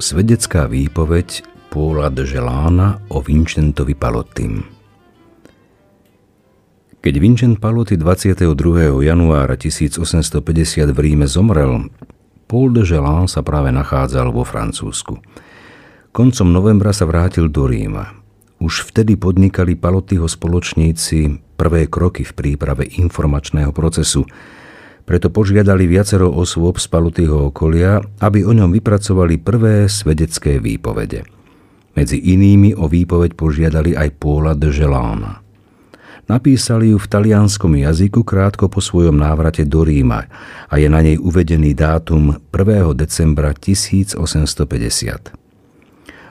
Svedecká výpoveď Paula de Želána o Vincentovi Palottim. Keď Vincent Palotti 22. januára 1850 v Ríme zomrel, Paul de Gelán sa práve nachádzal vo Francúzsku. Koncom novembra sa vrátil do Ríma. Už vtedy podnikali Palottiho spoločníci prvé kroky v príprave informačného procesu – preto požiadali viacero osôb z Palutýho okolia, aby o ňom vypracovali prvé svedecké výpovede. Medzi inými o výpoveď požiadali aj Paula de Gelána. Napísali ju v talianskom jazyku krátko po svojom návrate do Ríma a je na nej uvedený dátum 1. decembra 1850.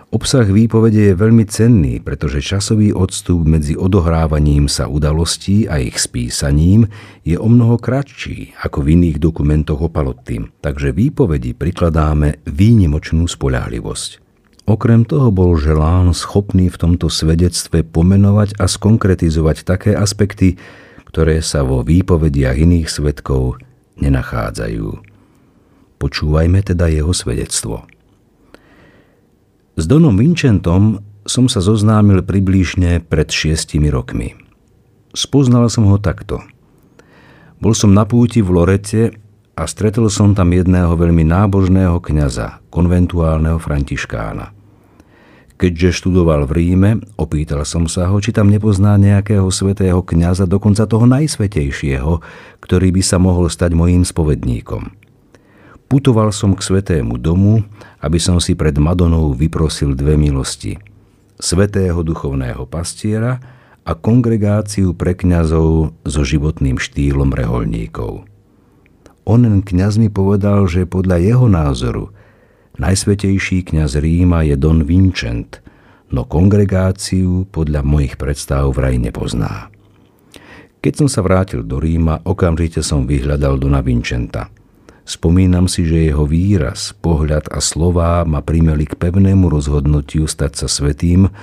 Obsah výpovede je veľmi cenný, pretože časový odstup medzi odohrávaním sa udalostí a ich spísaním je o mnoho kratší ako v iných dokumentoch o Palottym, takže výpovedi prikladáme výnimočnú spoľahlivosť. Okrem toho bol Želán schopný v tomto svedectve pomenovať a skonkretizovať také aspekty, ktoré sa vo výpovediach iných svetkov nenachádzajú. Počúvajme teda jeho svedectvo. S Donom Vincentom som sa zoznámil približne pred šiestimi rokmi. Spoznal som ho takto. Bol som na púti v Lorete a stretol som tam jedného veľmi nábožného kňaza, konventuálneho františkána. Keďže študoval v Ríme, opýtal som sa ho, či tam nepozná nejakého svetého kňaza, dokonca toho najsvetejšieho, ktorý by sa mohol stať mojím spovedníkom. Putoval som k svetému domu, aby som si pred Madonou vyprosil dve milosti. Svetého duchovného pastiera a kongregáciu pre kňazov so životným štýlom reholníkov. Onen kňaz mi povedal, že podľa jeho názoru najsvetejší kňaz Ríma je Don Vincent, no kongregáciu podľa mojich predstav vraj nepozná. Keď som sa vrátil do Ríma, okamžite som vyhľadal Dona Vincenta – Spomínam si, že jeho výraz, pohľad a slová ma primeli k pevnému rozhodnutiu stať sa svetým,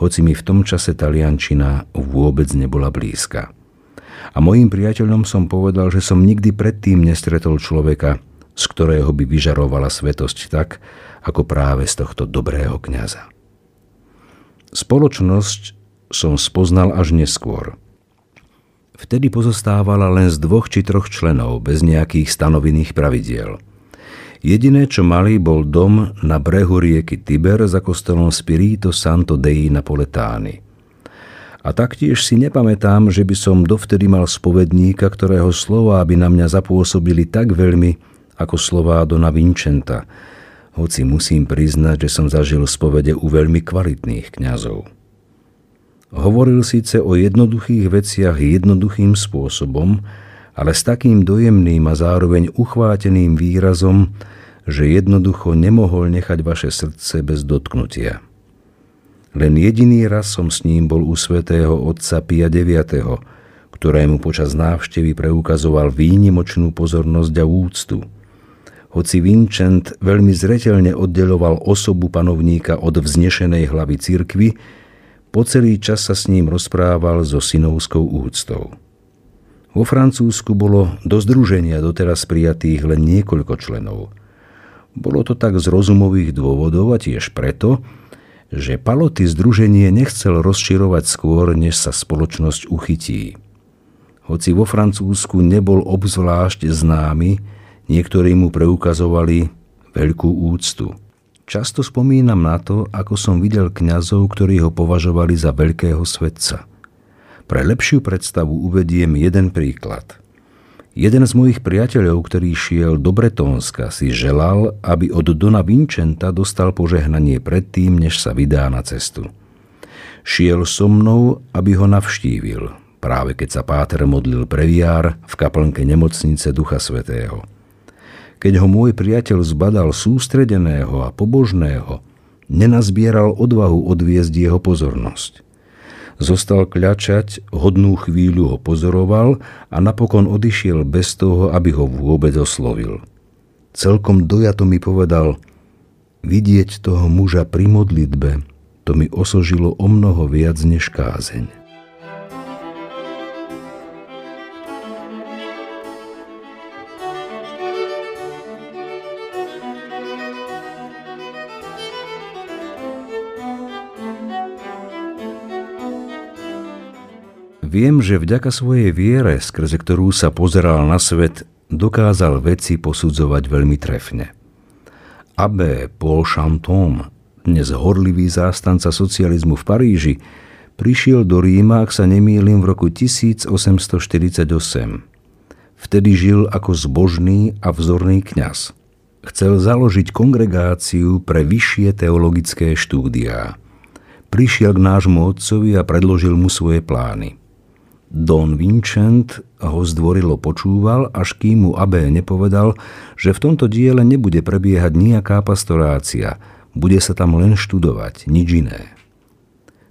hoci mi v tom čase taliančina vôbec nebola blízka. A mojim priateľom som povedal, že som nikdy predtým nestretol človeka, z ktorého by vyžarovala svetosť tak, ako práve z tohto dobrého kňaza. Spoločnosť som spoznal až neskôr – Vtedy pozostávala len z dvoch či troch členov, bez nejakých stanovených pravidiel. Jediné, čo mali, bol dom na brehu rieky Tiber za kostolom Spirito Santo Dei Napoletány. A taktiež si nepamätám, že by som dovtedy mal spovedníka, ktorého slova by na mňa zapôsobili tak veľmi, ako slová Dona Vincenta, hoci musím priznať, že som zažil spovede u veľmi kvalitných kňazov. Hovoril síce o jednoduchých veciach jednoduchým spôsobom, ale s takým dojemným a zároveň uchváteným výrazom, že jednoducho nemohol nechať vaše srdce bez dotknutia. Len jediný raz som s ním bol u svätého otca Pia IX., ktorému počas návštevy preukazoval výnimočnú pozornosť a úctu. Hoci Vincent veľmi zretelne oddeloval osobu panovníka od vznešenej hlavy cirkvy, po celý čas sa s ním rozprával so synovskou úctou. Vo Francúzsku bolo do združenia doteraz prijatých len niekoľko členov. Bolo to tak z rozumových dôvodov a tiež preto, že Paloty združenie nechcel rozširovať skôr, než sa spoločnosť uchytí. Hoci vo Francúzsku nebol obzvlášť známy, niektorí mu preukazovali veľkú úctu. Často spomínam na to, ako som videl kňazov, ktorí ho považovali za veľkého svetca. Pre lepšiu predstavu uvediem jeden príklad. Jeden z mojich priateľov, ktorý šiel do Bretónska, si želal, aby od Dona Vincenta dostal požehnanie predtým, než sa vydá na cestu. Šiel so mnou, aby ho navštívil, práve keď sa Páter modlil pre viár v kaplnke nemocnice Ducha Svetého. Keď ho môj priateľ zbadal sústredeného a pobožného, nenazbieral odvahu odviezť jeho pozornosť. Zostal kľačať, hodnú chvíľu ho pozoroval a napokon odišiel bez toho, aby ho vôbec oslovil. Celkom dojato mi povedal, vidieť toho muža pri modlitbe, to mi osožilo o mnoho viac než kázeň. Viem, že vďaka svojej viere, skrze ktorú sa pozeral na svet, dokázal veci posudzovať veľmi trefne. Abbé Paul Chanton, dnes horlivý zástanca socializmu v Paríži, prišiel do Ríma, ak sa nemýlim, v roku 1848. Vtedy žil ako zbožný a vzorný kňaz. Chcel založiť kongregáciu pre vyššie teologické štúdiá. Prišiel k nášmu otcovi a predložil mu svoje plány. Don Vincent ho zdvorilo počúval, až kým mu Abé nepovedal, že v tomto diele nebude prebiehať nejaká pastorácia, bude sa tam len študovať, nič iné.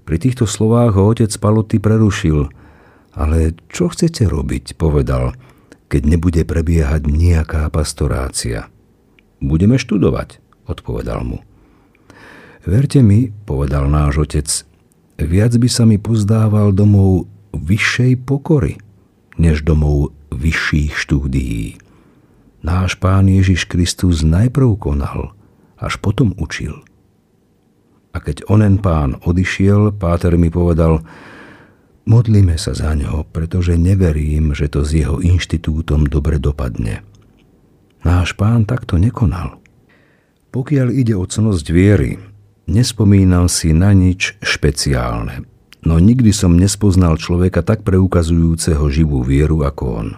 Pri týchto slovách ho otec Paloty prerušil. Ale čo chcete robiť, povedal, keď nebude prebiehať nejaká pastorácia? Budeme študovať, odpovedal mu. Verte mi, povedal náš otec, viac by sa mi pozdával domov vyššej pokory, než domov vyšších štúdií. Náš pán Ježiš Kristus najprv konal, až potom učil. A keď onen pán odišiel, páter mi povedal, modlíme sa za ňo, pretože neverím, že to s jeho inštitútom dobre dopadne. Náš pán takto nekonal. Pokiaľ ide o cnosť viery, nespomínam si na nič špeciálne no nikdy som nespoznal človeka tak preukazujúceho živú vieru ako on.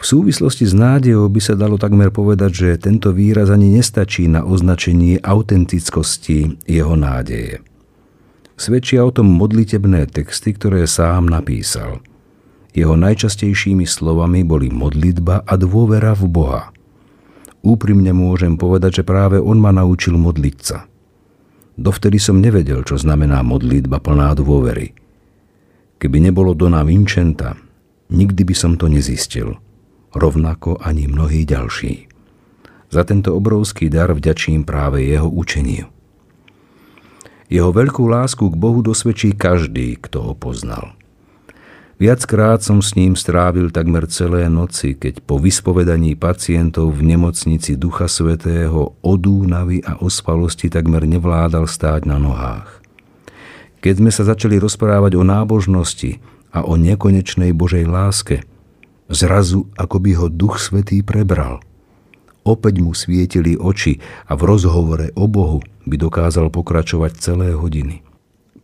V súvislosti s nádejou by sa dalo takmer povedať, že tento výraz ani nestačí na označenie autentickosti jeho nádeje. Svedčia o tom modlitebné texty, ktoré sám napísal. Jeho najčastejšími slovami boli modlitba a dôvera v Boha. Úprimne môžem povedať, že práve on ma naučil modliť sa – Dovtedy som nevedel, čo znamená modlitba plná dôvery. Keby nebolo Dona Vincenta, nikdy by som to nezistil. Rovnako ani mnohí ďalší. Za tento obrovský dar vďačím práve jeho učeniu. Jeho veľkú lásku k Bohu dosvedčí každý, kto ho poznal. Viackrát som s ním strávil takmer celé noci, keď po vyspovedaní pacientov v nemocnici Ducha Svetého od únavy a ospalosti takmer nevládal stáť na nohách. Keď sme sa začali rozprávať o nábožnosti a o nekonečnej Božej láske, zrazu ako by ho Duch Svetý prebral. Opäť mu svietili oči a v rozhovore o Bohu by dokázal pokračovať celé hodiny.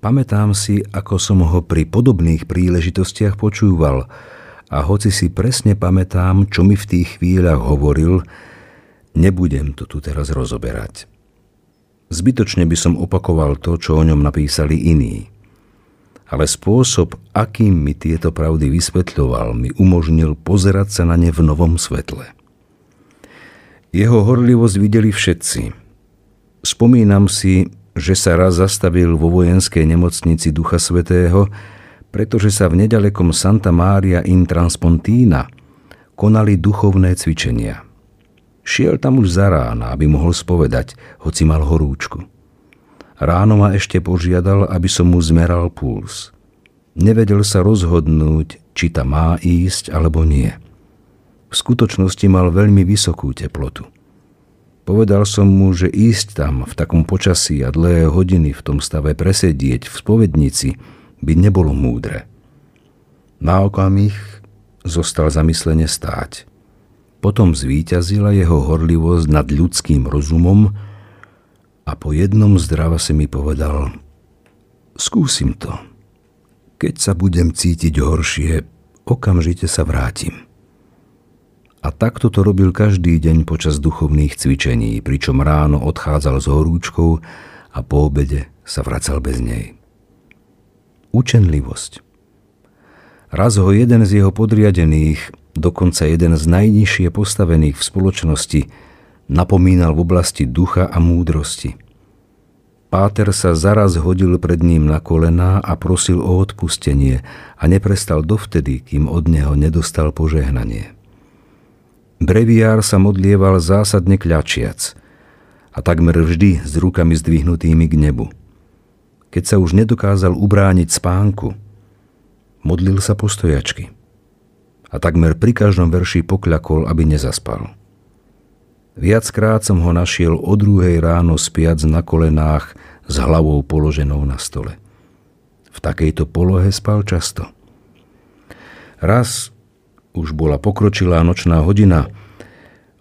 Pamätám si, ako som ho pri podobných príležitostiach počúval a hoci si presne pamätám, čo mi v tých chvíľach hovoril, nebudem to tu teraz rozoberať. Zbytočne by som opakoval to, čo o ňom napísali iní. Ale spôsob, akým mi tieto pravdy vysvetľoval, mi umožnil pozerať sa na ne v novom svetle. Jeho horlivosť videli všetci. Spomínam si, že sa raz zastavil vo vojenskej nemocnici Ducha Svetého, pretože sa v nedalekom Santa Mária in Transpontína konali duchovné cvičenia. Šiel tam už za rána, aby mohol spovedať, hoci mal horúčku. Ráno ma ešte požiadal, aby som mu zmeral puls. Nevedel sa rozhodnúť, či tam má ísť alebo nie. V skutočnosti mal veľmi vysokú teplotu. Povedal som mu, že ísť tam v takom počasí a dlhé hodiny v tom stave presedieť v spovednici by nebolo múdre. Na okamih zostal zamyslene stáť. Potom zvíťazila jeho horlivosť nad ľudským rozumom a po jednom zdrava si mi povedal skúsim to. Keď sa budem cítiť horšie, okamžite sa vrátim. A takto to robil každý deň počas duchovných cvičení, pričom ráno odchádzal s horúčkou a po obede sa vracal bez nej. Učenlivosť. Raz ho jeden z jeho podriadených, dokonca jeden z najnižšie postavených v spoločnosti, napomínal v oblasti ducha a múdrosti. Páter sa zaraz hodil pred ním na kolená a prosil o odpustenie a neprestal dovtedy, kým od neho nedostal požehnanie. Breviár sa modlieval zásadne kľačiac a takmer vždy s rukami zdvihnutými k nebu. Keď sa už nedokázal ubrániť spánku, modlil sa postojačky a takmer pri každom verši pokľakol, aby nezaspal. Viackrát som ho našiel o druhej ráno spiac na kolenách s hlavou položenou na stole. V takejto polohe spal často. Raz už bola pokročilá nočná hodina,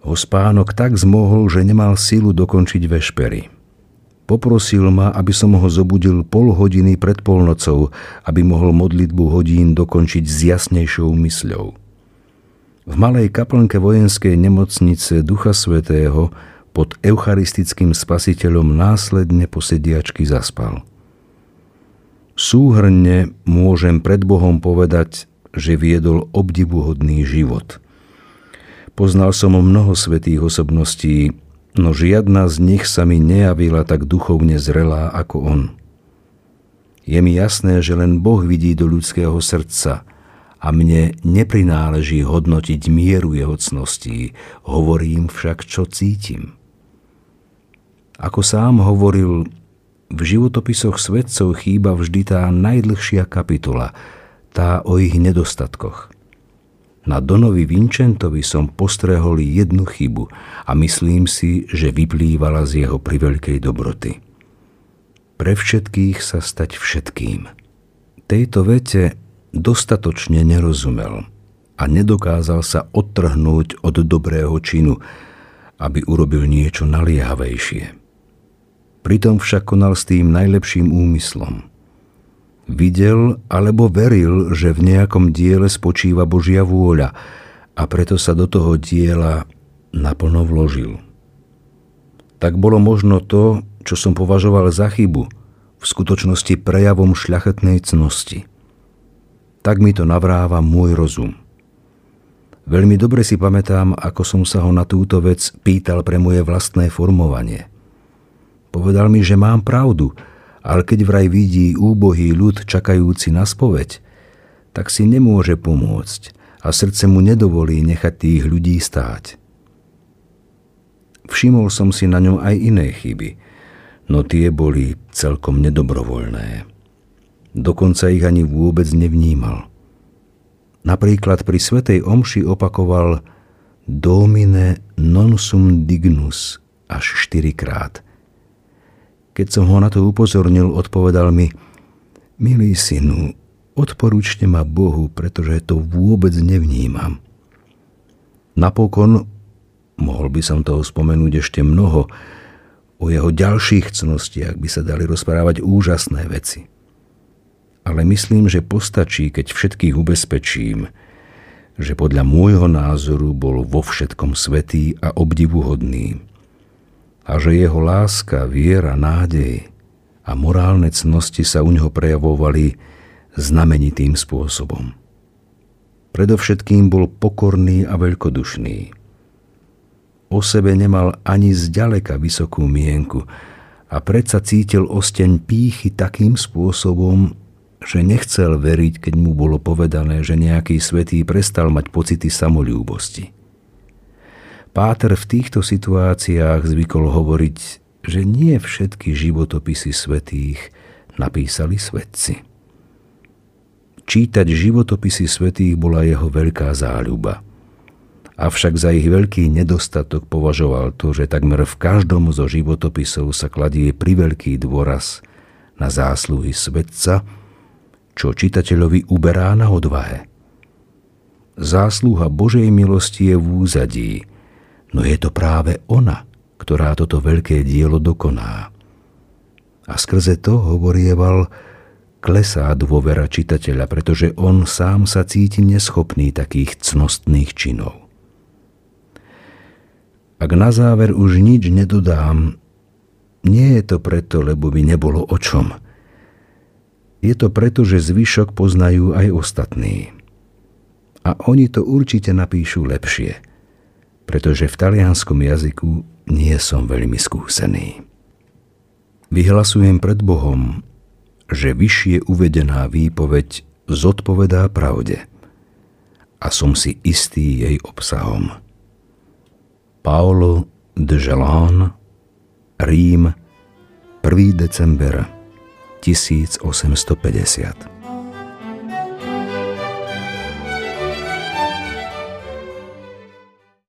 ho spánok tak zmohol, že nemal sílu dokončiť vešpery. Poprosil ma, aby som ho zobudil pol hodiny pred polnocou, aby mohol modlitbu hodín dokončiť s jasnejšou mysľou. V malej kaplnke vojenskej nemocnice Ducha Svetého pod eucharistickým spasiteľom následne po sediačky zaspal. Súhrne môžem pred Bohom povedať, že viedol obdivuhodný život – Poznal som mnoho svetých osobností, no žiadna z nich sa mi nejavila tak duchovne zrelá ako on. Je mi jasné, že len Boh vidí do ľudského srdca a mne neprináleží hodnotiť mieru jeho cností, hovorím však, čo cítim. Ako sám hovoril, v životopisoch svetcov chýba vždy tá najdlhšia kapitola, tá o ich nedostatkoch – na Donovi Vincentovi som postrehol jednu chybu a myslím si, že vyplývala z jeho priveľkej dobroty. Pre všetkých sa stať všetkým. Tejto vete dostatočne nerozumel a nedokázal sa odtrhnúť od dobrého činu, aby urobil niečo naliehavejšie. Pritom však konal s tým najlepším úmyslom – Videl alebo veril, že v nejakom diele spočíva Božia vôľa a preto sa do toho diela naplno vložil. Tak bolo možno to, čo som považoval za chybu, v skutočnosti prejavom šľachetnej cnosti. Tak mi to navráva môj rozum. Veľmi dobre si pamätám, ako som sa ho na túto vec pýtal pre moje vlastné formovanie. Povedal mi, že mám pravdu, ale keď vraj vidí úbohý ľud čakajúci na spoveď, tak si nemôže pomôcť a srdce mu nedovolí nechať tých ľudí stáť. Všimol som si na ňom aj iné chyby, no tie boli celkom nedobrovoľné. Dokonca ich ani vôbec nevnímal. Napríklad pri Svetej Omši opakoval Domine non sum dignus až štyrikrát – keď som ho na to upozornil, odpovedal mi, milý synu, odporúčte ma Bohu, pretože to vôbec nevnímam. Napokon, mohol by som toho spomenúť ešte mnoho, o jeho ďalších cnostiach by sa dali rozprávať úžasné veci. Ale myslím, že postačí, keď všetkých ubezpečím, že podľa môjho názoru bol vo všetkom svetý a obdivuhodný a že jeho láska, viera, nádej a morálne cnosti sa u neho prejavovali znamenitým spôsobom. Predovšetkým bol pokorný a veľkodušný. O sebe nemal ani zďaleka vysokú mienku a predsa cítil osteň pýchy takým spôsobom, že nechcel veriť, keď mu bolo povedané, že nejaký svetý prestal mať pocity samolúbosti. Páter v týchto situáciách zvykol hovoriť, že nie všetky životopisy svetých napísali svetci. Čítať životopisy svetých bola jeho veľká záľuba. Avšak za ich veľký nedostatok považoval to, že takmer v každom zo životopisov sa kladie priveľký dôraz na zásluhy svetca, čo čitateľovi uberá na odvahe. Zásluha Božej milosti je v úzadí – no je to práve ona, ktorá toto veľké dielo dokoná. A skrze to, hovorieval, klesá dôvera čitateľa, pretože on sám sa cíti neschopný takých cnostných činov. Ak na záver už nič nedodám, nie je to preto, lebo by nebolo o čom. Je to preto, že zvyšok poznajú aj ostatní. A oni to určite napíšu lepšie – pretože v talianskom jazyku nie som veľmi skúsený. Vyhlasujem pred Bohom, že vyššie uvedená výpoveď zodpovedá pravde a som si istý jej obsahom. Paolo de Gelon, Rím, 1. december 1850